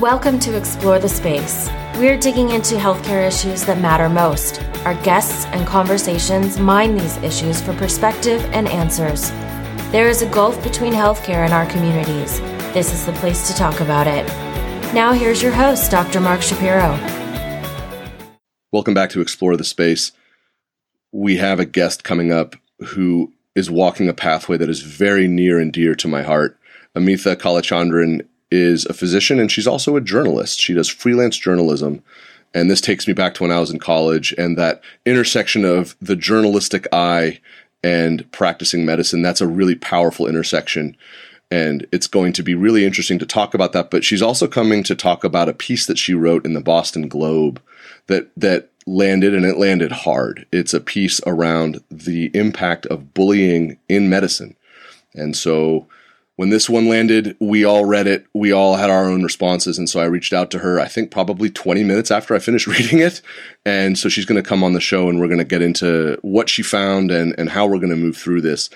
Welcome to Explore the Space. We're digging into healthcare issues that matter most. Our guests and conversations mine these issues for perspective and answers. There is a gulf between healthcare and our communities. This is the place to talk about it. Now, here's your host, Dr. Mark Shapiro. Welcome back to Explore the Space. We have a guest coming up who is walking a pathway that is very near and dear to my heart. Amitha Kalaichandran is a physician and she's also a journalist. She does freelance journalism. And this takes me back to when I was in college and that intersection of the journalistic eye and practicing medicine. That's a really powerful intersection. And it's going to be really interesting to talk about that. But she's also coming to talk about a piece that she wrote in the Boston Globe that, that landed and it landed hard. It's a piece around the impact of bullying in medicine. And so when this one landed, we all read it. We all had our own responses. And so I reached out to her, I think probably 20 minutes after I finished reading it. And so she's going to come on the show and we're going to get into what she found and, and how we're going to move through this.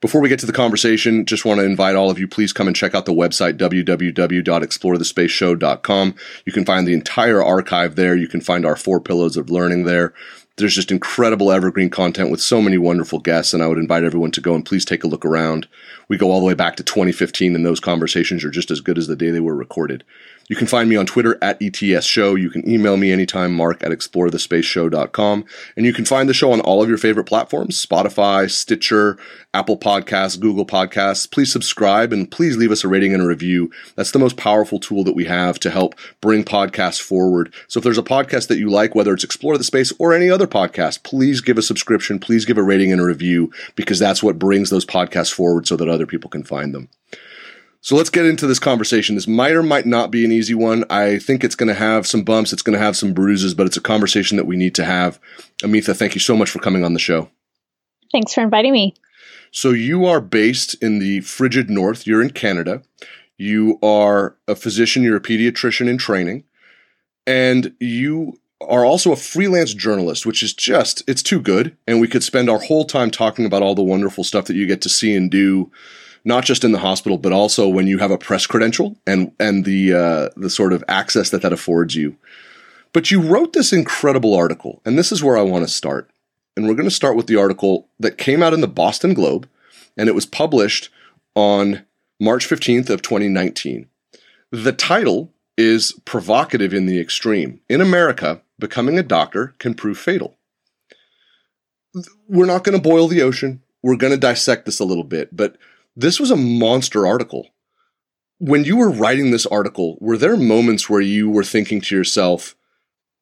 Before we get to the conversation, just want to invite all of you, please come and check out the website, www.explorethespaceshow.com. You can find the entire archive there. You can find our four pillars of learning there. There's just incredible evergreen content with so many wonderful guests, and I would invite everyone to go and please take a look around. We go all the way back to 2015, and those conversations are just as good as the day they were recorded. You can find me on Twitter at ETS Show. You can email me anytime, mark at explorethespaceshow.com. And you can find the show on all of your favorite platforms Spotify, Stitcher, Apple Podcasts, Google Podcasts. Please subscribe and please leave us a rating and a review. That's the most powerful tool that we have to help bring podcasts forward. So if there's a podcast that you like, whether it's Explore the Space or any other podcast, please give a subscription, please give a rating and a review because that's what brings those podcasts forward so that other people can find them. So let's get into this conversation. This might or might not be an easy one. I think it's going to have some bumps, it's going to have some bruises, but it's a conversation that we need to have. Amitha, thank you so much for coming on the show. Thanks for inviting me. So you are based in the frigid north. You're in Canada. You are a physician, you're a pediatrician in training, and you are also a freelance journalist, which is just, it's too good. And we could spend our whole time talking about all the wonderful stuff that you get to see and do not just in the hospital, but also when you have a press credential and and the uh, the sort of access that that affords you. But you wrote this incredible article, and this is where I want to start. And we're going to start with the article that came out in the Boston Globe, and it was published on March 15th of 2019. The title is provocative in the extreme. In America, becoming a doctor can prove fatal. We're not going to boil the ocean. We're going to dissect this a little bit, but this was a monster article. When you were writing this article, were there moments where you were thinking to yourself,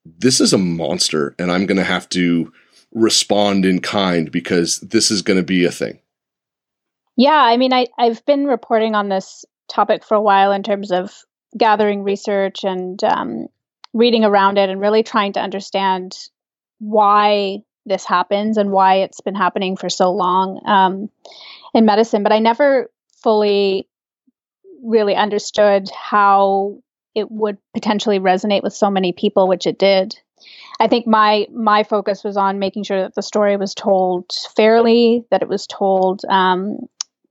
this is a monster and I'm going to have to respond in kind because this is going to be a thing? Yeah, I mean, I, I've been reporting on this topic for a while in terms of gathering research and um, reading around it and really trying to understand why this happens and why it's been happening for so long. Um, in medicine, but I never fully really understood how it would potentially resonate with so many people, which it did. I think my my focus was on making sure that the story was told fairly, that it was told, um,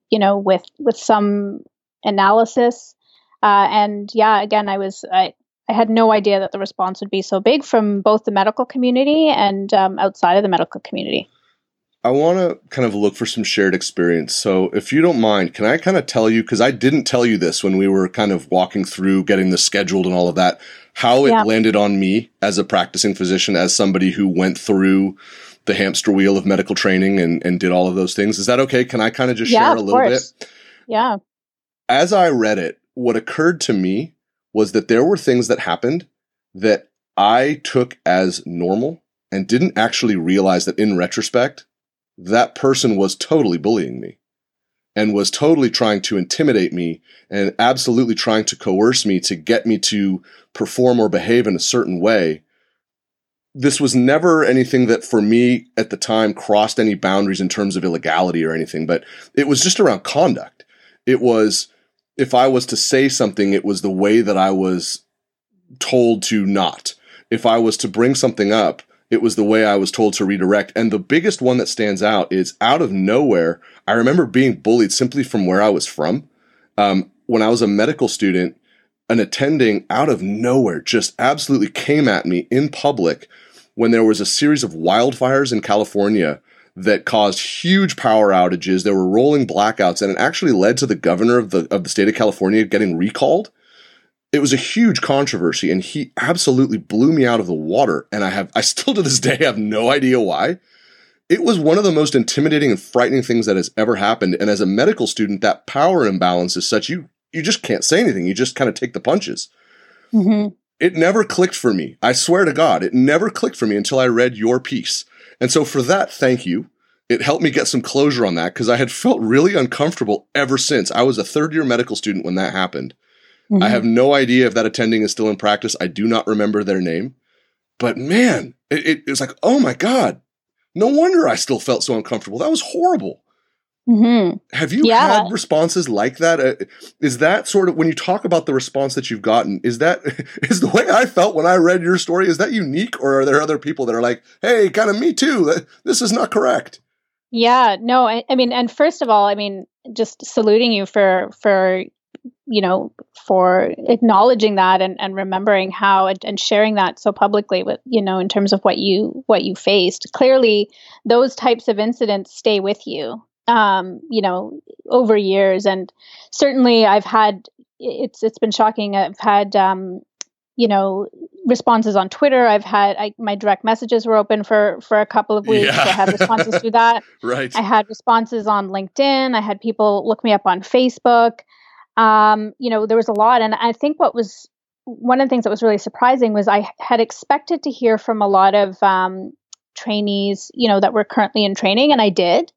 you know, with with some analysis. Uh, and yeah, again, I was I, I had no idea that the response would be so big from both the medical community and um, outside of the medical community. I want to kind of look for some shared experience. So, if you don't mind, can I kind of tell you, because I didn't tell you this when we were kind of walking through getting this scheduled and all of that, how it yeah. landed on me as a practicing physician, as somebody who went through the hamster wheel of medical training and, and did all of those things. Is that okay? Can I kind of just yeah, share a little course. bit? Yeah. As I read it, what occurred to me was that there were things that happened that I took as normal and didn't actually realize that in retrospect that person was totally bullying me and was totally trying to intimidate me and absolutely trying to coerce me to get me to perform or behave in a certain way. This was never anything that for me at the time crossed any boundaries in terms of illegality or anything, but it was just around conduct. It was, if I was to say something, it was the way that I was told to not. If I was to bring something up, it was the way I was told to redirect. And the biggest one that stands out is out of nowhere. I remember being bullied simply from where I was from. Um, when I was a medical student, an attending out of nowhere just absolutely came at me in public when there was a series of wildfires in California that caused huge power outages. There were rolling blackouts, and it actually led to the governor of the of the state of California getting recalled. It was a huge controversy, and he absolutely blew me out of the water. And I have I still to this day have no idea why. It was one of the most intimidating and frightening things that has ever happened. And as a medical student, that power imbalance is such you you just can't say anything. You just kind of take the punches. Mm-hmm. It never clicked for me. I swear to God, it never clicked for me until I read your piece. And so for that, thank you. It helped me get some closure on that because I had felt really uncomfortable ever since. I was a third year medical student when that happened. Mm-hmm. I have no idea if that attending is still in practice. I do not remember their name. But man, it, it, it was like, oh my God, no wonder I still felt so uncomfortable. That was horrible. Mm-hmm. Have you yeah. had responses like that? Uh, is that sort of when you talk about the response that you've gotten? Is that is the way I felt when I read your story? Is that unique, or are there other people that are like, "Hey, kind of me too. This is not correct." Yeah, no, I, I mean, and first of all, I mean, just saluting you for for you know for acknowledging that and, and remembering how and, and sharing that so publicly with you know in terms of what you what you faced clearly those types of incidents stay with you um, you know, over years. And certainly I've had, it's, it's been shocking. I've had, um, you know, responses on Twitter. I've had I, my direct messages were open for for a couple of weeks. Yeah. I had responses to that. Right. I had responses on LinkedIn. I had people look me up on Facebook. Um, you know, there was a lot, and I think what was one of the things that was really surprising was I had expected to hear from a lot of um, trainees, you know, that were currently in training, and I did.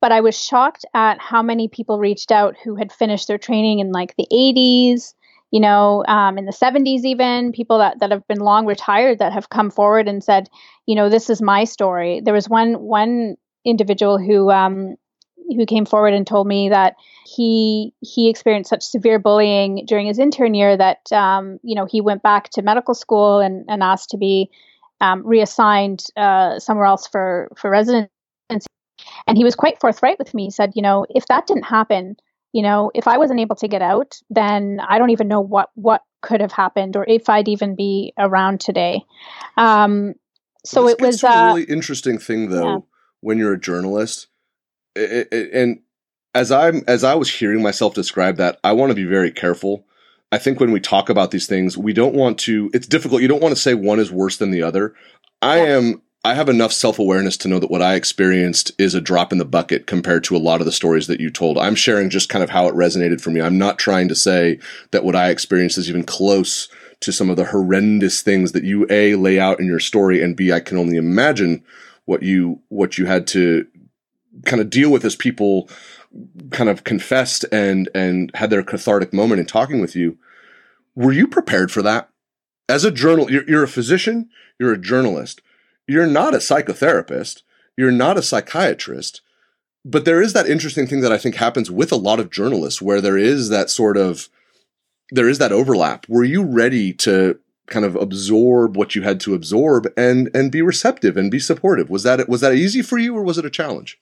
But I was shocked at how many people reached out who had finished their training in like the 80s, you know, um, in the 70s, even people that, that have been long retired that have come forward and said, you know, this is my story. There was one one individual who um, who came forward and told me that he he experienced such severe bullying during his intern year that um, you know he went back to medical school and, and asked to be um, reassigned uh, somewhere else for for residency. And he was quite forthright with me. He said, you know, if that didn't happen, you know, if I wasn't able to get out, then I don't even know what what could have happened or if I'd even be around today. Um, so it was a uh, really interesting thing, though, yeah. when you're a journalist, it, it, and as I'm as I was hearing myself describe that, I want to be very careful I think when we talk about these things, we don't want to, it's difficult. You don't want to say one is worse than the other. I yeah. am, I have enough self awareness to know that what I experienced is a drop in the bucket compared to a lot of the stories that you told. I'm sharing just kind of how it resonated for me. I'm not trying to say that what I experienced is even close to some of the horrendous things that you A, lay out in your story, and B, I can only imagine what you, what you had to kind of deal with as people kind of confessed and and had their cathartic moment in talking with you. Were you prepared for that? As a journal, you're, you're a physician, you're a journalist, you're not a psychotherapist, you're not a psychiatrist, but there is that interesting thing that I think happens with a lot of journalists where there is that sort of there is that overlap. Were you ready to kind of absorb what you had to absorb and and be receptive and be supportive? Was that was that easy for you or was it a challenge?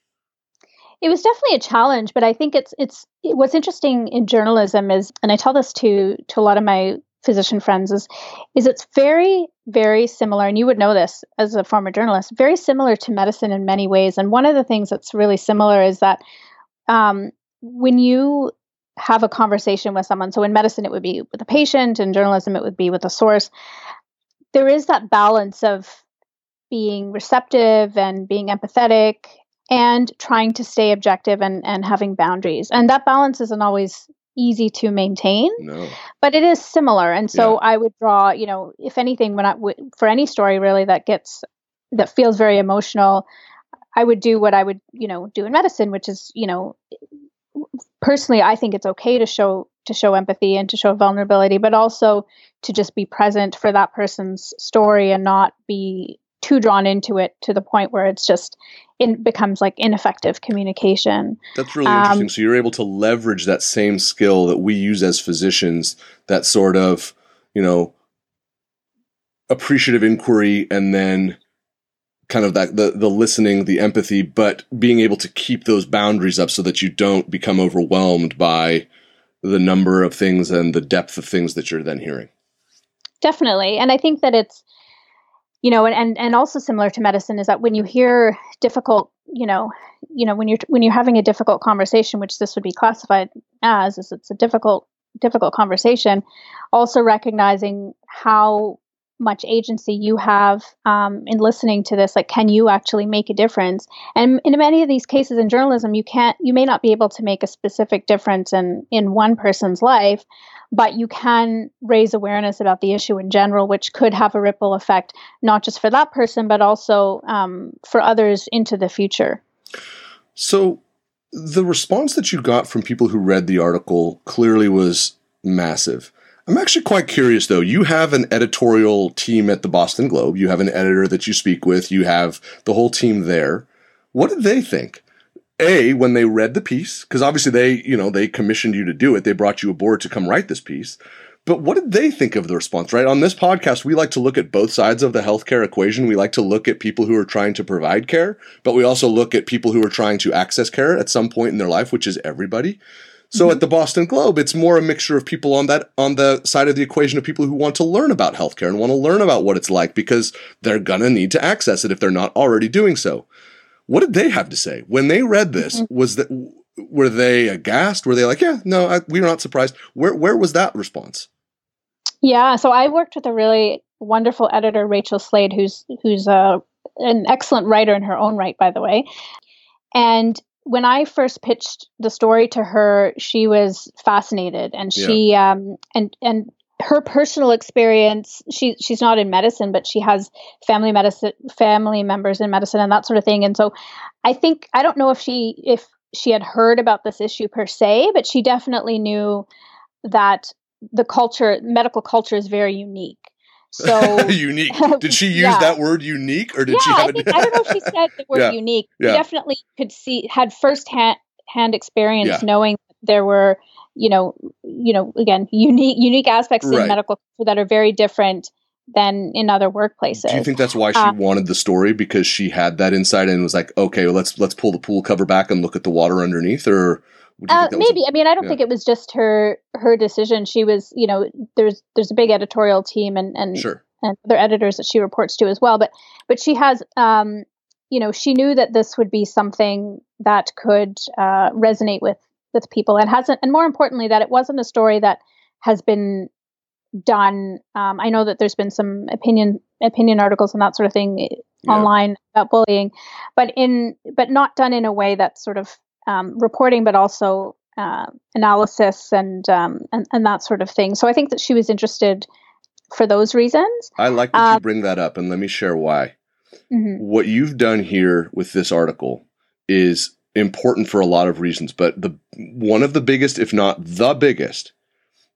It was definitely a challenge but i think it's it's what's interesting in journalism is and i tell this to to a lot of my physician friends is is it's very very similar and you would know this as a former journalist very similar to medicine in many ways. And one of the things that's really similar is that um, when you have a conversation with someone so in medicine it would be with a patient in journalism it would be with a source there is that balance of being receptive and being empathetic and trying to stay objective and, and having boundaries. And that balance isn't always easy to maintain, no. but it is similar. And so yeah. I would draw, you know, if anything, when I w- for any story really that gets that feels very emotional, I would do what I would, you know, do in medicine, which is, you know, personally, I think it's okay to show to show empathy and to show vulnerability, but also to just be present for that person's story and not be too drawn into it to the point where it's just it becomes like ineffective communication. That's really um, interesting. So you're able to leverage that same skill that we use as physicians, that sort of, you know, appreciative inquiry and then kind of that the the listening, the empathy, but being able to keep those boundaries up so that you don't become overwhelmed by the number of things and the depth of things that you're then hearing. Definitely. And I think that it's, you know, and, and, and also similar to medicine is that when you hear difficult, you know, you know, when you're when you're having a difficult conversation, which this would be classified as, is it's a difficult difficult conversation, also recognizing how much agency you have um, in listening to this like can you actually make a difference? And in many of these cases in journalism you can't you may not be able to make a specific difference in in one person's life but you can raise awareness about the issue in general which could have a ripple effect not just for that person but also um, for others into the future. So the response that you got from people who read the article clearly was massive I'm actually quite curious though. You have an editorial team at the Boston Globe. You have an editor that you speak with. You have the whole team there. What did they think? A, when they read the piece, because obviously they, you know, they commissioned you to do it. They brought you aboard to come write this piece. But what did they think of the response, right? On this podcast, we like to look at both sides of the healthcare equation. We like to look at people who are trying to provide care, but we also look at people who are trying to access care at some point in their life, which is everybody. So mm-hmm. at the Boston Globe, it's more a mixture of people on that on the side of the equation of people who want to learn about healthcare and want to learn about what it's like because they're gonna need to access it if they're not already doing so. What did they have to say when they read this? Mm-hmm. Was that were they aghast? Were they like, yeah, no, I, we are not surprised? Where where was that response? Yeah, so I worked with a really wonderful editor, Rachel Slade, who's who's a uh, an excellent writer in her own right, by the way. And when I first pitched the story to her, she was fascinated, and she yeah. um, and and her personal experience. She she's not in medicine, but she has family medicine, family members in medicine, and that sort of thing. And so, I think I don't know if she if she had heard about this issue per se, but she definitely knew that the culture, medical culture, is very unique. So unique. Did she use yeah. that word unique, or did yeah, she have? I, think, I don't know if she said the word yeah. unique. Yeah. definitely could see had first hand, hand experience knowing there were, you know, you know, again, unique unique aspects right. in medical that are very different than in other workplaces. Do you think that's why she um, wanted the story because she had that insight and was like, okay, well, let's let's pull the pool cover back and look at the water underneath, or uh, maybe. A, I mean, I don't yeah. think it was just her her decision. She was, you know, there's there's a big editorial team and and sure. and other editors that she reports to as well. But but she has, um, you know, she knew that this would be something that could uh, resonate with with people, and hasn't, and more importantly, that it wasn't a story that has been done. Um, I know that there's been some opinion opinion articles and that sort of thing yeah. online about bullying, but in but not done in a way that sort of um, reporting, but also uh, analysis and, um, and and that sort of thing. So I think that she was interested for those reasons. I like that um, you bring that up, and let me share why. Mm-hmm. What you've done here with this article is important for a lot of reasons, but the one of the biggest, if not the biggest,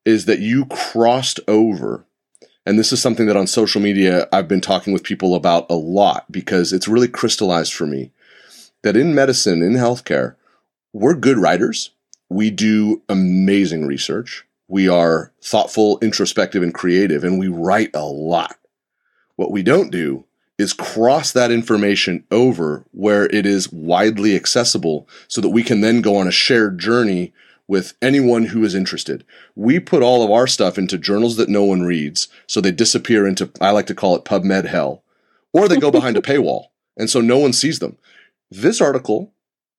is that you crossed over. And this is something that on social media I've been talking with people about a lot because it's really crystallized for me that in medicine, in healthcare, we're good writers. We do amazing research. We are thoughtful, introspective, and creative, and we write a lot. What we don't do is cross that information over where it is widely accessible so that we can then go on a shared journey with anyone who is interested. We put all of our stuff into journals that no one reads, so they disappear into, I like to call it PubMed hell, or they go behind a paywall, and so no one sees them. This article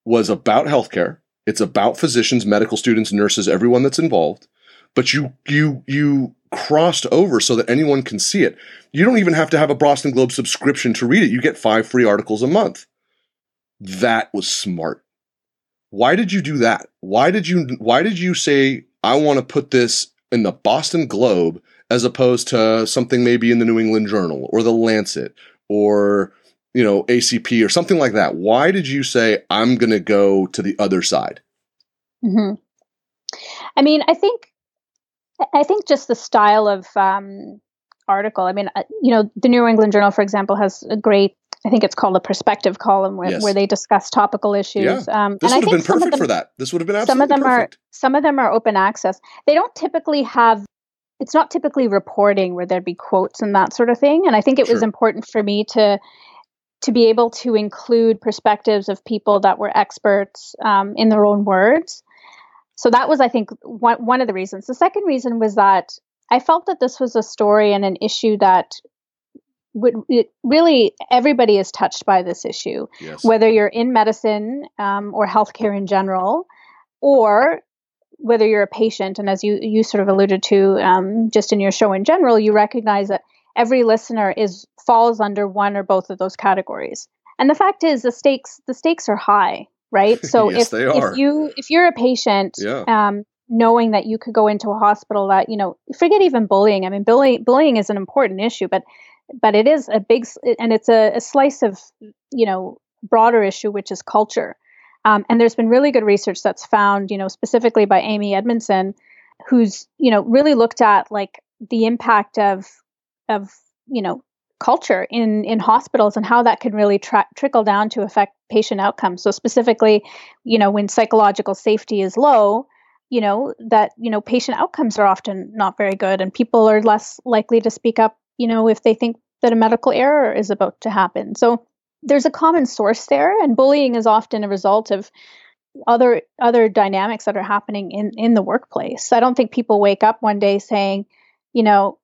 was about healthcare. It's about physicians, medical students, nurses, everyone that's involved. But you you you crossed over so that anyone can see it. You don't even have to have a Boston Globe subscription to read it. You get five free articles a month. That was smart. Why did you do that? Why did you why did you say I want to put this in the Boston Globe as opposed to something maybe in the New England Journal or the Lancet or you know, ACP or something like that. Why did you say, I'm going to go to the other side? Mm-hmm. I mean, I think, I think just the style of um, article. I mean, uh, you know, the New England Journal, for example, has a great, I think it's called a perspective column where, yes. where they discuss topical issues. Yeah. Um, this would have been perfect them, for that. This would have been absolutely some of them perfect. are some of them are open access. They don't typically have it's not typically reporting where there'd be quotes and that sort of thing. And I think it sure. was important for me to to be able to include perspectives of people that were experts um, in their own words. so that was, I think, one, one of the reasons. The second reason was that I felt that this was a story and an issue that would really everybody is touched by this issue, yes. whether you're in medicine um, or healthcare in general, or whether you're a patient. And as you you sort of alluded to, um, just in your show in general, you recognize that every listener is falls under one or both of those categories. And the fact is, the stakes the stakes are high, right? So yes, if, if you if you're a patient, yeah. um, knowing that you could go into a hospital that you know, forget even bullying. I mean, bullying bullying is an important issue, but but it is a big and it's a, a slice of you know broader issue, which is culture. Um, and there's been really good research that's found, you know, specifically by Amy Edmondson, who's you know really looked at like the impact of of you know culture in in hospitals and how that can really tra- trickle down to affect patient outcomes. So specifically you know when psychological safety is low you know that you know patient outcomes are often not very good and people are less likely to speak up you know if they think that a medical error is about to happen. So there's a common source there and bullying is often a result of other other dynamics that are happening in in the workplace. I don't think people wake up one day saying you know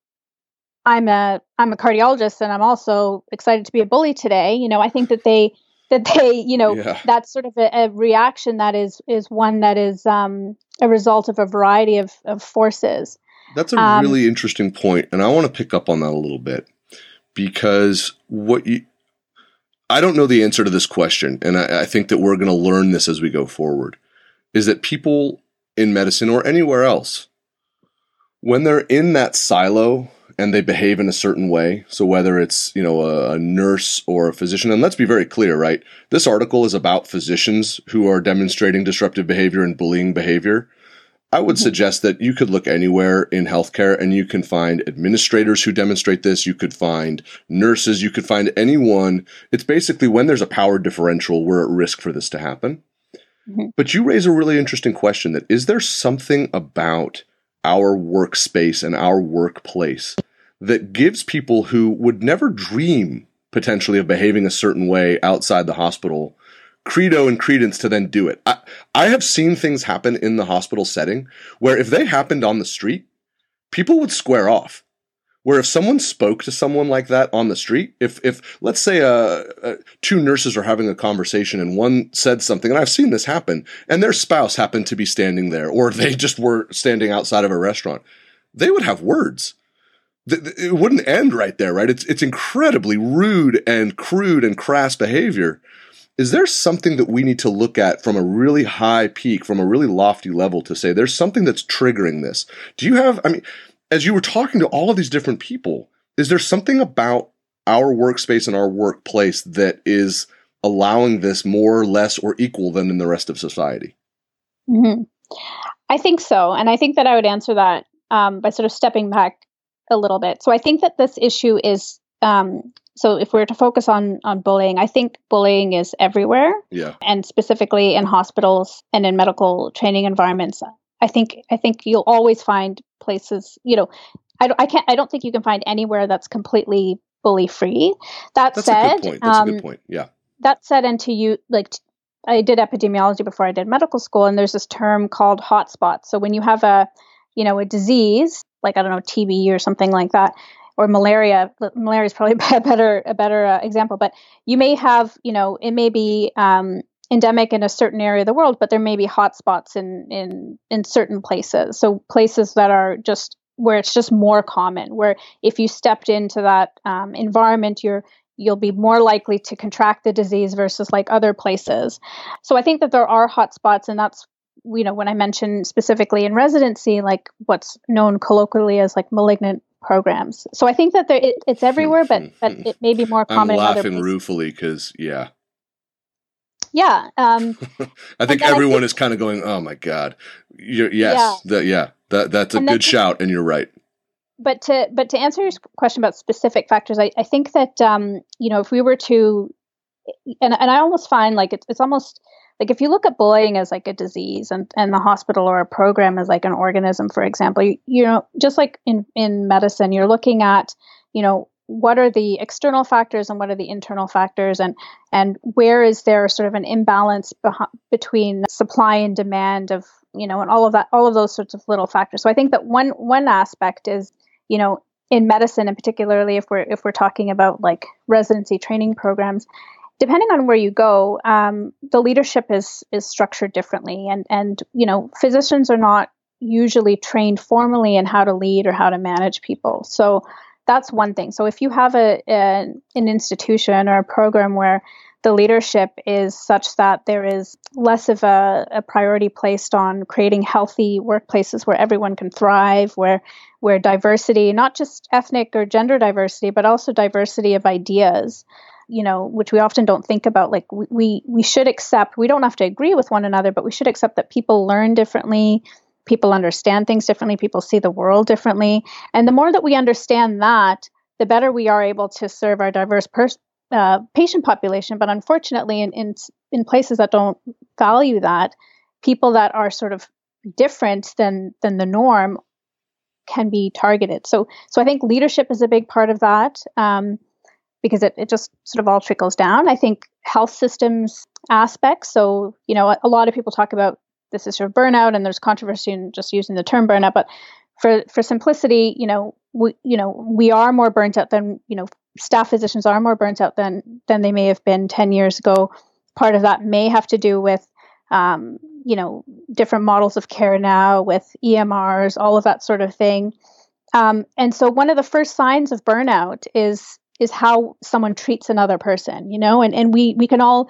I'm a I'm a cardiologist and I'm also excited to be a bully today. You know, I think that they that they you know yeah. that's sort of a, a, reaction that is is one that is um, a result of a variety of, of forces. That's a um, really interesting point, and I want to pick up on that a little bit because what you I don't know the answer to this question, and I, I think that we're going to learn this as we go forward. Is that people in medicine or anywhere else, when they're in that silo and they behave in a certain way. So whether it's you know a, a, nurse or a physician, and let's be very clear, right? This article is about physicians who are demonstrating disruptive behavior and bullying behavior. I would mm-hmm. suggest that you could look anywhere in healthcare and you can find administrators who demonstrate this. You could find nurses. You could find anyone. It's basically when there's a power differential, we're at risk for this to happen. Mm-hmm. But you raise a really interesting question that is there something about our workspace and our workplace that gives people who would never dream potentially of behaving a certain way outside the hospital credo and credence to then do it. I, I have seen things happen in the hospital setting where if they happened on the street, people would square off. Where if someone spoke to someone like that on the street, if if let's say uh, uh, two nurses are having a conversation and one said something, and I've seen this happen, and their spouse happened to be standing there, or they just were standing outside of a restaurant, they would have words it wouldn't end right there, right? It's it's incredibly rude and crude and crass behavior. Is there something that we need to look at from a really high peak, from a really lofty level to say there's something that's triggering this? Do you have I mean, as you were talking to all of these different people, is there something about our workspace and our workplace that is allowing this more, less, or equal than in the rest of society? Mm-hmm. I think so. And I think that I would answer that um, by sort of stepping back a little bit. So I think that this issue is um, so if we are to focus on on bullying, I think bullying is everywhere. Yeah. And specifically in hospitals and in medical training environments. I think I think you'll always find places, you know, I don't, I can't I don't think you can find anywhere that's completely bully free. That that's said, a good point. That's um, a good um, point. Yeah. That said, and to you, like I did epidemiology before I did medical school, and there's this term called hotspots. So when you have a, you know, a disease like I don't know TB or something like that, or malaria. Malaria is probably a better a better uh, example, but you may have you know it may be um, endemic in a certain area of the world, but there may be hotspots in in in certain places. So places that are just where it's just more common. Where if you stepped into that um, environment, you're you'll be more likely to contract the disease versus like other places. So I think that there are hotspots, and that's you know, when I mention specifically in residency, like what's known colloquially as like malignant programs. So I think that there, it, it's everywhere, but but it may be more common. I'm laughing ruefully because yeah, yeah. Um, I think everyone I think, is kind of going, "Oh my god, you're, yes, yeah. The, yeah, that that's a and good shout," and you're right. But to but to answer your question about specific factors, I, I think that um, you know if we were to, and and I almost find like it's it's almost like if you look at bullying as like a disease and, and the hospital or a program as like an organism for example you, you know just like in in medicine you're looking at you know what are the external factors and what are the internal factors and and where is there sort of an imbalance beh- between supply and demand of you know, and all of that, all of those sorts of little factors. So I think that one one aspect is, you know, in medicine, and particularly if we're if we're talking about like residency training programs, depending on where you go, um, the leadership is is structured differently, and and you know, physicians are not usually trained formally in how to lead or how to manage people. So that's one thing. So if you have a, a an institution or a program where the leadership is such that there is less of a, a, priority placed on creating healthy workplaces where everyone can thrive, where where diversity, not just ethnic or gender diversity, but also diversity of ideas, you know, which we often don't think about. Like we we should accept, we don't have to agree with one another, but we should accept that people learn differently, people understand things differently, people see the world differently, and the more that we understand that, the better we are able to serve our diverse pers- uh, patient population. But unfortunately, in, in in places that don't value that, people that are sort of different than than the norm can be targeted. So so I think leadership is a big part of that. Um, because it, it just sort of all trickles down. I think health systems aspects. So, you know, a, a lot of people talk about this is sort of burnout and there's controversy in just using the term burnout, but for for simplicity, you know, we you know, we are more burnt out than, you know, staff physicians are more burnt out than than they may have been 10 years ago. Part of that may have to do with um, you know different models of care now with EMRs, all of that sort of thing. Um, and so one of the first signs of burnout is is how someone treats another person, you know, and, and we we can all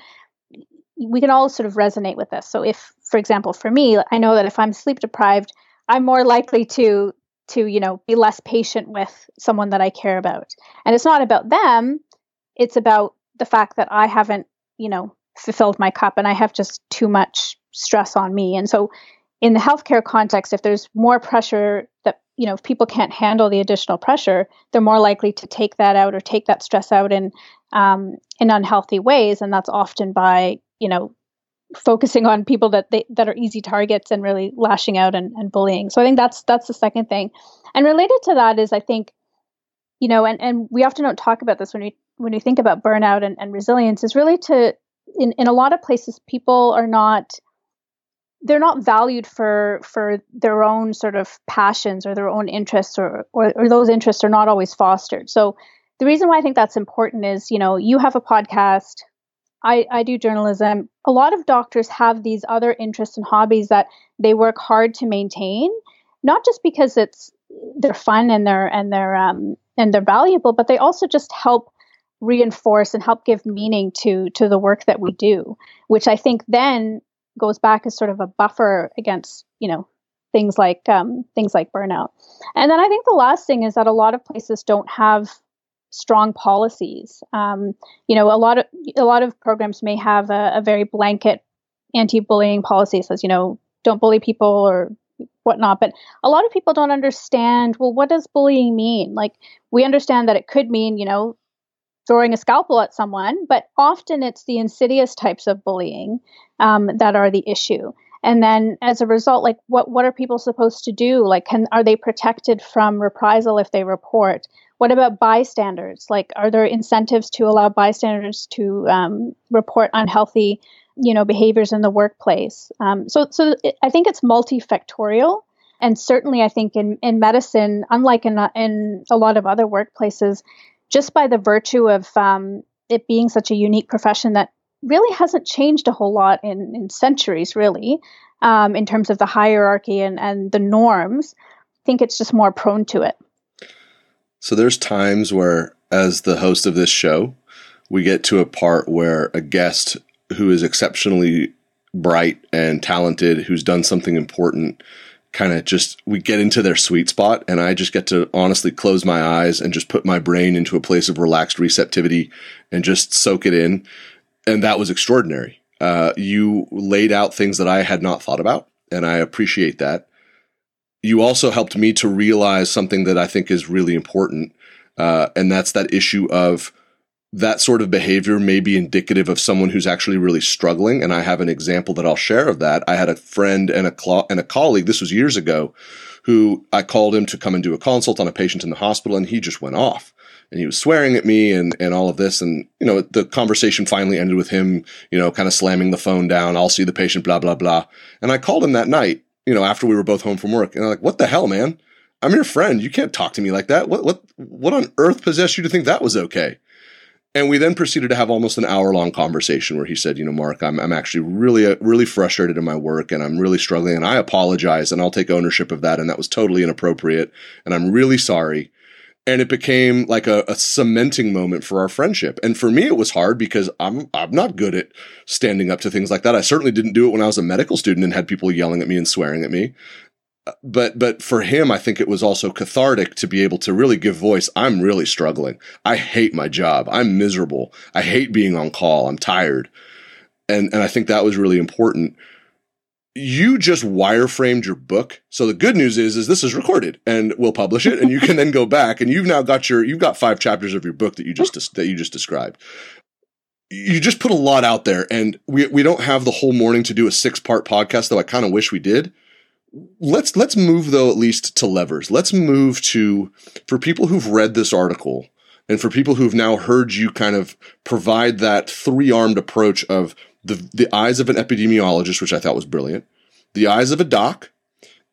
we can all sort of resonate with this. So if, for example, for me, I know that if I'm sleep deprived, I'm more likely to to you know be less patient with someone that I care about. And it's not about them; it's about the fact that I haven't you know fulfilled my cup and I have just too much stress on me. And so, in the healthcare context, if there's more pressure that you know if people can't handle the additional pressure, they're more likely to take that out or take that stress out in um, in unhealthy ways, and that's often by you know focusing on people that they that are easy targets and really lashing out and, and bullying. So I think that's that's the second thing. And related to that is I think, you know, and, and we often don't talk about this when we when we think about burnout and, and resilience is really to in, in a lot of places people are not they're not valued for for their own sort of passions or their own interests or, or or those interests are not always fostered. So the reason why I think that's important is, you know, you have a podcast, I, I do journalism. A lot of doctors have these other interests and hobbies that they work hard to maintain, not just because it's they're fun and they're and they're um and they're valuable, but they also just help reinforce and help give meaning to to the work that we do, which I think then goes back as sort of a buffer against you know things like um, things like burnout. And then I think the last thing is that a lot of places don't have strong policies. Um, you know, a lot of a lot of programs may have a, a very blanket anti-bullying policy says, you know, don't bully people or whatnot. But a lot of people don't understand. Well, what does bullying mean? Like, we understand that it could mean, you know, throwing a scalpel at someone, but often it's the insidious types of bullying um, that are the issue. And then as a result, like what what are people supposed to do? Like, can are they protected from reprisal if they report? What about bystanders? Like, are there incentives to allow bystanders to um, report unhealthy, you know, behaviors in the workplace? Um, so, so it, I think it's multifactorial, and certainly I think in in medicine, unlike in in a lot of other workplaces, just by the virtue of um, it being such a unique profession that really hasn't changed a whole lot in in centuries, really, um, in terms of the hierarchy and and the norms. I think it's just more prone to it. So there's times where, as the host of this show, we get to a part where a guest who is exceptionally bright and talented, who's done something important, kind of just we get into their sweet spot and I just get to honestly close my eyes and just put my brain into a place of relaxed receptivity and just soak it in. And that was extraordinary. Uh, you laid out things that I had not thought about, and I appreciate that you also helped me to realize something that I think is really important, uh, and that's that issue of that sort of behavior may be indicative of someone who's actually really struggling. And I have an example that I'll share of that. I had a friend and a and a colleague. This was years ago, who I called him to come and do a consult on a patient in the hospital, and he just went off. And he was swearing at me and, and all of this. And, you know, the conversation finally ended with him, you know, kind of slamming the phone down. I'll see the patient, blah, blah, blah. And I called him that night you know, after we were both home from work. And I'm like, what the hell, man? I'm your friend. You can't talk to me like that. What what what on earth possessed you to think that was okay? And we then proceeded to have almost an hour long conversation where he said, you know, Mark, I'm, I'm actually really, uh, really frustrated in my work and I'm really struggling and I apologize and I'll take ownership of that. And that was totally inappropriate. And I'm really sorry. And it became like a, a cementing moment for our friendship. And for me, it was hard because I'm, I'm not good at standing up to things like that. I certainly didn't do it when I was a medical student and had people yelling at me and swearing at me but but for him i think it was also cathartic to be able to really give voice i'm really struggling. I hate my job. I'm miserable. I hate being on call. I'm tired. And and i think that was really important. You just wireframed your book. So the good news is is this is recorded and we'll publish it and you can then go back and you've now got your you've got five chapters of your book that you just that you just described. You just put a lot out there and we we don't have the whole morning to do a six part podcast though i kind of wish we did let's let's move though at least to levers. Let's move to for people who've read this article and for people who've now heard you kind of provide that three-armed approach of the the eyes of an epidemiologist, which I thought was brilliant, the eyes of a doc,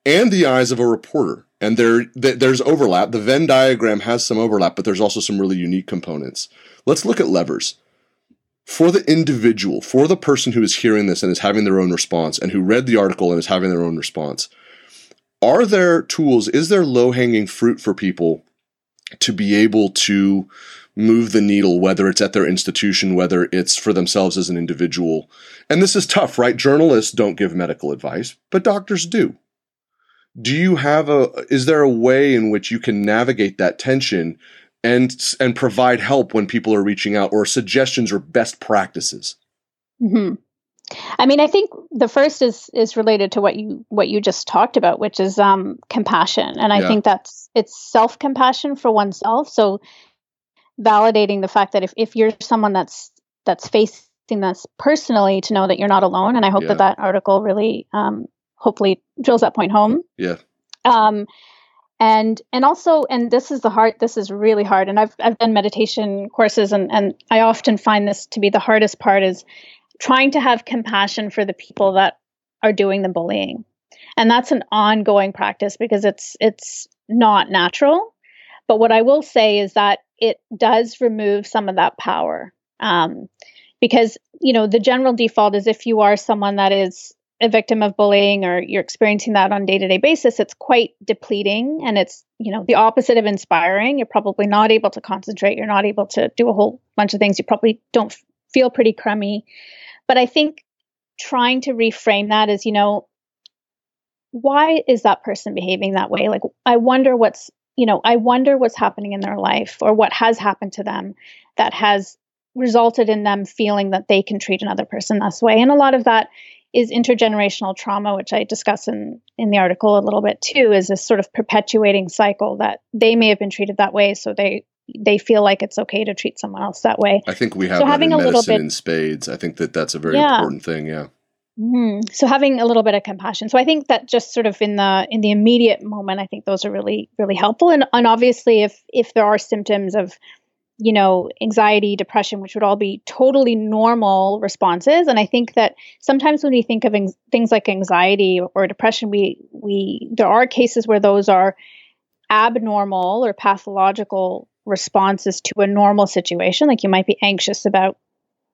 and the eyes of a reporter. And there there's overlap. The Venn diagram has some overlap, but there's also some really unique components. Let's look at levers for the individual, for the person who is hearing this and is having their own response and who read the article and is having their own response, are there tools, is there low hanging fruit for people to be able to move the needle, whether it's at their institution, whether it's for themselves as an individual? And this is tough, right? Journalists don't give medical advice, but doctors do. Do you have a, is there a way in which you can navigate that tension and and provide help when people are reaching out or suggestions or best practices. Hmm i mean i think the first is is related to what you what you just talked about which is um compassion. And i yeah. think that's it's self compassion for oneself. So validating the fact that if, if you're someone that's that's facing this personally to know that you're not alone. And i hope yeah. that that article really um hopefully drills that point home. Yeah. Um and and also and this is the hard this is really hard and i've i've done meditation courses and and i often find this to be the hardest part is trying to have compassion for the people that are doing the bullying. And that's an ongoing practice because it's it's not natural. But what i will say is that it does remove some of that power. Um, because you know the general default is if you are someone that is a victim of bullying or you're experiencing that on day-to-day basis it's quite depleting and it's you know the opposite of inspiring. You're probably not able to concentrate. You're not able to do a whole bunch of things. You probably don't feel pretty crummy. But i think trying to reframe that is you know why is that person behaving that way? Like i wonder what's you know i wonder what's happening in their life or what has happened to them that has resulted in them feeling that they can treat another person this way. And a lot of that is intergenerational trauma, which I discuss in, in the article a little bit too, is this sort of perpetuating cycle that they may have been treated that way, so they they feel like it's okay to treat someone else that way. I think we have so having a little bit in spades. I think that that's a very yeah. important thing. Yeah. Mm-hmm. So having a little bit of compassion. So I think that just sort of in the in the immediate moment, I think those are really really helpful. And and obviously, if if there are symptoms of you know, anxiety, depression, which would all be totally normal responses. And I think that sometimes when we think of things like anxiety or depression, we we there are cases where those are abnormal or pathological responses to a normal situation. Like you might be anxious about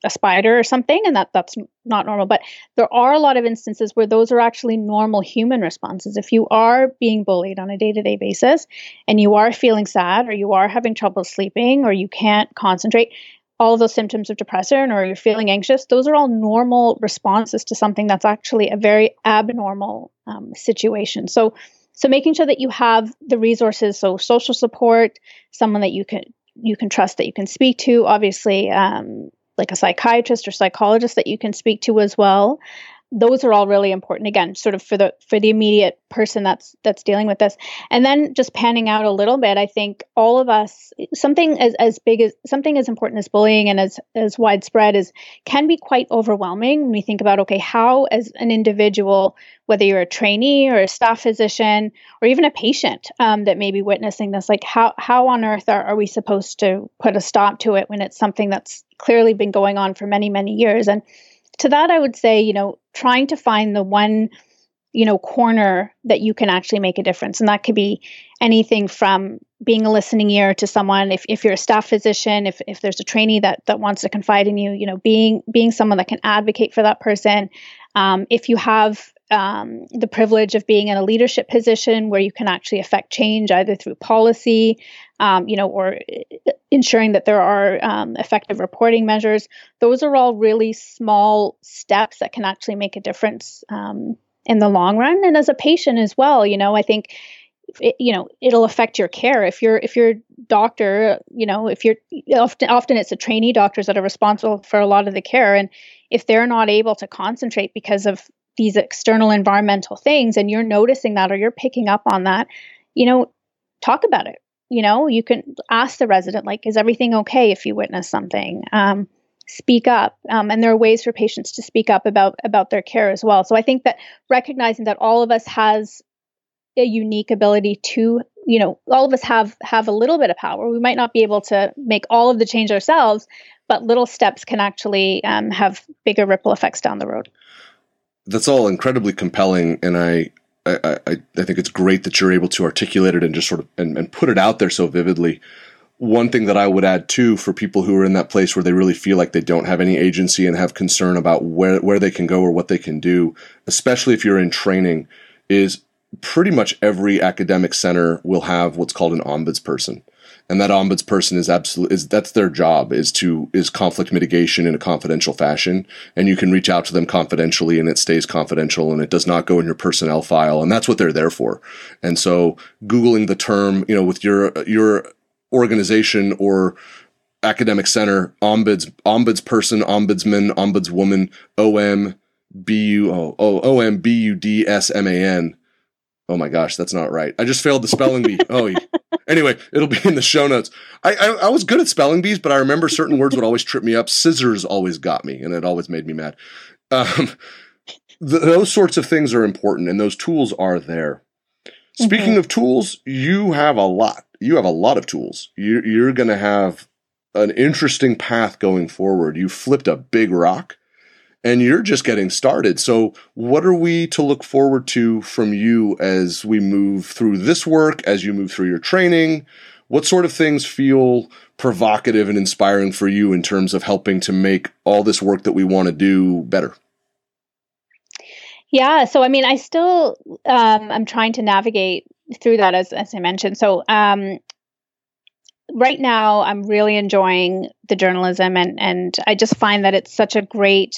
a spider or something and that that's not normal. But there are a lot of instances where those are actually normal human responses. If you are being bullied on a day-to-day basis and you are feeling sad or you are having trouble sleeping or you can't concentrate all those symptoms of depression or you're feeling anxious those are all normal responses to something that's actually a very abnormal um, situation. So so making sure that you have the resources so social support someone that you can you can trust that you can speak to obviously um, like a psychiatrist or psychologist that you can speak to as well those are all really important again sort of for the for the immediate person that's that's dealing with this. And then just panning out a little bit i think all of us something as, as big as something as important as bullying and as as widespread is can be quite overwhelming when we think about okay how as an individual whether you're a trainee or a staff physician or even a patient um, that may be witnessing this like how how on earth are, are we supposed to put a stop to it when it's something that's clearly been going on for many many years? And to that, I would say, you know, trying to find the one you know corner that you can actually make a difference. And that could be anything from being a listening ear to someone. If, if you're a staff physician if, if there's a trainee that that wants to confide in you you know being being someone that can advocate for that person. Um, if you have um, the privilege of being in a leadership position where you can actually affect change either through policy, um, you know, or ensuring that there are um, effective reporting measures. Those are all really small steps that can actually make a difference um, in the long run. And as a patient as well, you know, I think. It, you know it'll affect your care if you're if you're doctor you know if you're often often it's the trainee doctors that are responsible for a lot of the care and if they're not able to concentrate because of these external environmental things and you're noticing that or you're picking up on that, you know, talk about it. You know, you can ask the resident, like, is everything okay if you witness something? Um, speak up um, and there are ways for patients to speak up about about their care as well so i think that recognizing that all of us has a unique ability to you know all of us have have a little bit of power we might not be able to make all of the change ourselves but little steps can actually um, have bigger ripple effects down the road that's all incredibly compelling, and I, I, I, I think it's great that you're able to articulate it and just sort of and, and put it out there so vividly. One thing that I would add too for people who are in that place where they really feel like they don't have any agency and have concern about where where they can go or what they can do, especially if you're in training, is pretty much every academic center will have what's called an ombudsperson and that ombudsperson is absolutely is that's their job is to is conflict mitigation in a confidential fashion. And you can reach out to them confidentially and it stays confidential and it does not go in your personnel file. And that's what they're there for. And so googling the term you know with your your organization or academic center ombuds ombudsperson ombudsman ombudswoman om b u o o m b u d s m a n Oh my gosh, that's not right. I just failed the spelling bee. Oh, anyway, it'll be in the show notes. I, I, I was good at spelling bees, but I remember certain words would always trip me up. Scissors always got me, and it always made me mad. Um, those sorts of things are important, and those tools are there. Speaking mm-hmm. of tools, you have a lot. You have a lot of tools. You, you're going to have an interesting path going forward. You flipped a big rock and you're just getting started. So, what are we to look forward to from you as we move through this work, as you move through your training? What sort of things feel provocative and inspiring for you in terms of helping to make all this work that we want to do better? Yeah, so I mean, I still um, I'm trying to navigate through that as as I mentioned. So um, right now, I'm really enjoying the journalism, and and I just find that it's such a great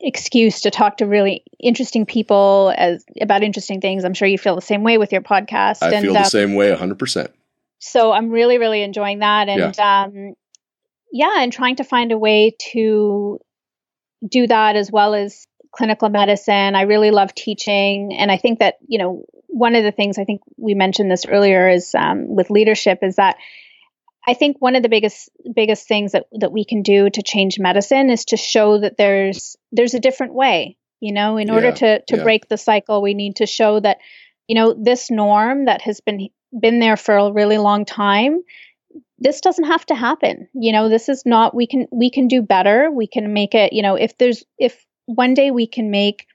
excuse to talk to really interesting people as about interesting things. I'm sure you feel the same way with your podcast. I and, feel the uh, same way 100%. So I'm really, really enjoying that. And yeah. Um, yeah, and trying to find a way to do that as well as clinical medicine. I really love teaching. And I think that, you know, one of the things I think we mentioned this earlier is um, with leadership is that I think one of the biggest biggest things that, that we can do to change medicine is to show that there's there's a different way. You know, in order yeah, to to yeah. break the cycle, we need to show that, you know, this norm that has been been there for a really long time, this doesn't have to happen. You know, this is not we can we can do better. We can make it, you know, if there's if one day we can make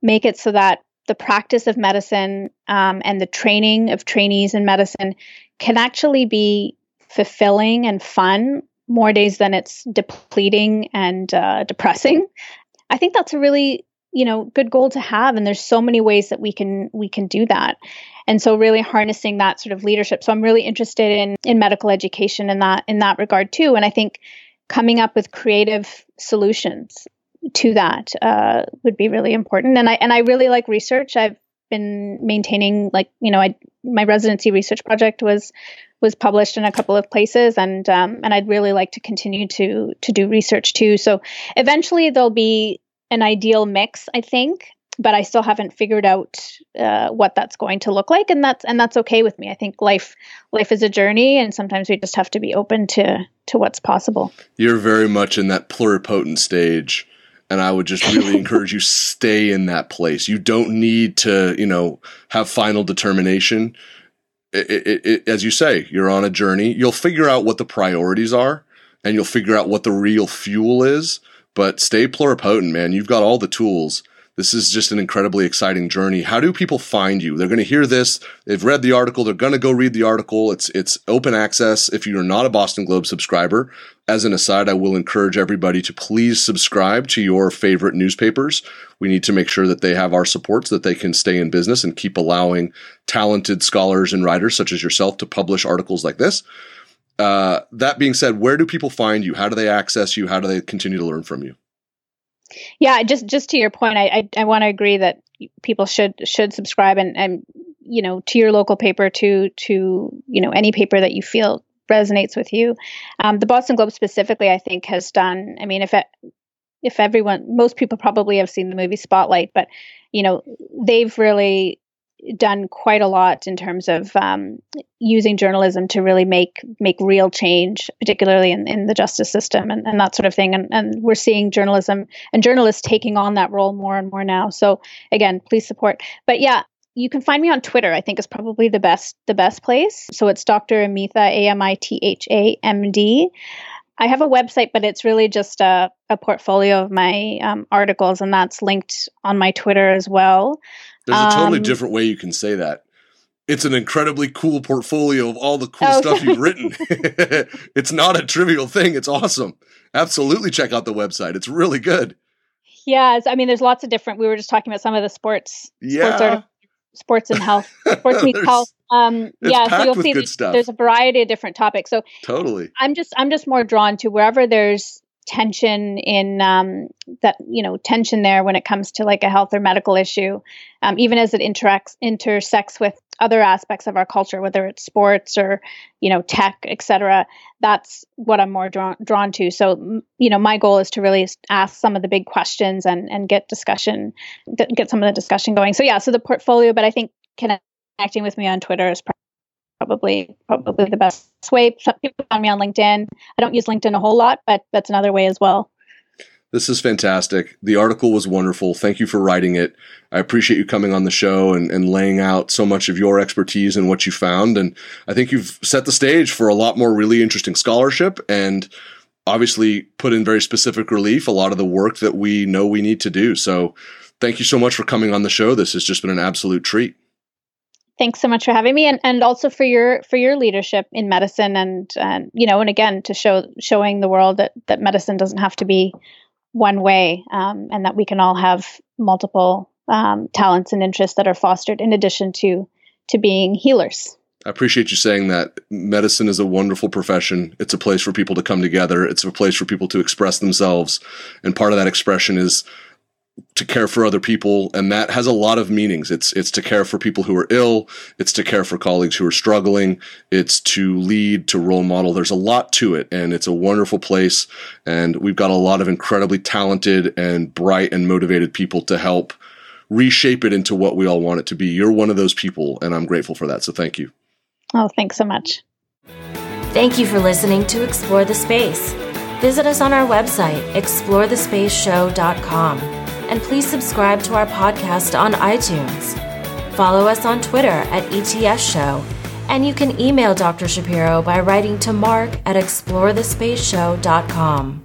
make it so that the practice of medicine um, and the training of trainees in medicine can actually be fulfilling and fun more days than it's depleting and uh, depressing. I think that's a really you know good goal to have and there's so many ways that we can we can do that. And so really harnessing that sort of leadership. So i'm really interested in in medical education in that in that regard too. And i think coming up with creative solutions to that uh, would be really important. And i and i really like research. I've been maintaining like you know i my residency research project was was published in a couple of places, and um, and I'd really like to continue to to do research too. So eventually there'll be an ideal mix, I think, but I still haven't figured out uh, what that's going to look like, and that's and that's okay with me. I think life life is a journey, and sometimes we just have to be open to to what's possible. You're very much in that pluripotent stage and I would just really encourage you stay in that place. You don't need to, you know, have final determination it, it, it, as you say, you're on a journey. You'll figure out what the priorities are and you'll figure out what the real fuel is. But stay pluripotent, man. You've got all the tools. This is just an incredibly exciting journey. How do people find you? They're going to hear this. They've read the article. They're going to go read the article. It's it's open access. If you're not a Boston Globe subscriber, as an aside, I will encourage everybody to please subscribe to your favorite newspapers. We need to make sure that they have our support so that they can stay in business and keep allowing talented scholars and writers such as yourself to publish articles like this. Uh, that being said, where do people find you? How do they access you? How do they continue to learn from you? Yeah, just just to your point, I I, I want to agree that people should should subscribe and and you know to your local paper to to you know any paper that you feel resonates with you. Um, the Boston Globe specifically, I think, has done. I mean, if it, if everyone, most people probably have seen the movie Spotlight, but you know they've really done quite a lot in terms of um, using journalism to really make make real change, particularly in, in the justice system and, and that sort of thing. And, and we're seeing journalism and journalists taking on that role more and more now. So again, please support. But yeah, you can find me on Twitter. I think is probably the best the best place. So it's Dr. Amitha A M I T H A M D. I have a website, but it's really just a, a portfolio of my um, articles, and that's linked on my Twitter as well. There's a totally um, different way you can say that. It's an incredibly cool portfolio of all the cool oh, stuff you've written. it's not a trivial thing. It's awesome. Absolutely check out the website. It's really good. Yeah, I mean, there's lots of different. We were just talking about some of the sports, yeah. sports, sports and health, sports meets health. Um, yeah, so you'll see there's a variety of different topics. So totally, I'm just I'm just more drawn to wherever there's tension in um, that you know tension there when it comes to like a health or medical issue um, even as it interacts intersects with other aspects of our culture whether it's sports or you know tech etc that's what i'm more drawn drawn to. So you know my goal is to really ask some of the big questions and and get discussion get some of the discussion going. So yeah so the portfolio but i think connecting with me on twitter is probably probably the best way. Some people find me on LinkedIn. I don't use LinkedIn a whole lot, but that's another way as well. This is fantastic. The article was wonderful. Thank you for writing it. I appreciate you coming on the show and, and laying out so much of your expertise and what you found. And I think you've set the stage for a lot more really interesting scholarship and obviously put in very specific relief a lot of the work that we know we need to do. So thank you so much for coming on the show. This has just been an absolute treat thanks so much for having me and, and also for your for your leadership in medicine and and you know and again to show showing the world that that medicine doesn't have to be one way um, and that we can all have multiple um, talents and interests that are fostered in addition to to being healers I appreciate you saying that. Medicine is a wonderful profession. It's a place for people to come together. It's a place for people to express themselves. And part of that expression is to care for other people and that has a lot of meanings. It's it's to care for people who are ill it's to care for colleagues who are struggling it's to lead to role model. There's a lot to it and it's a wonderful place and we've got a lot of incredibly talented and bright and motivated people to help reshape it into what we all want it to be. You're one of those people and I'm grateful for that so thank you. Oh thanks so much. Thank you for listening to explore the space. Visit us on our website explorethespaceshow.com and please subscribe to our podcast on iTunes. Follow us on Twitter at ETS Show, and you can email Dr. Shapiro by writing to mark at explorethespaceshow.com.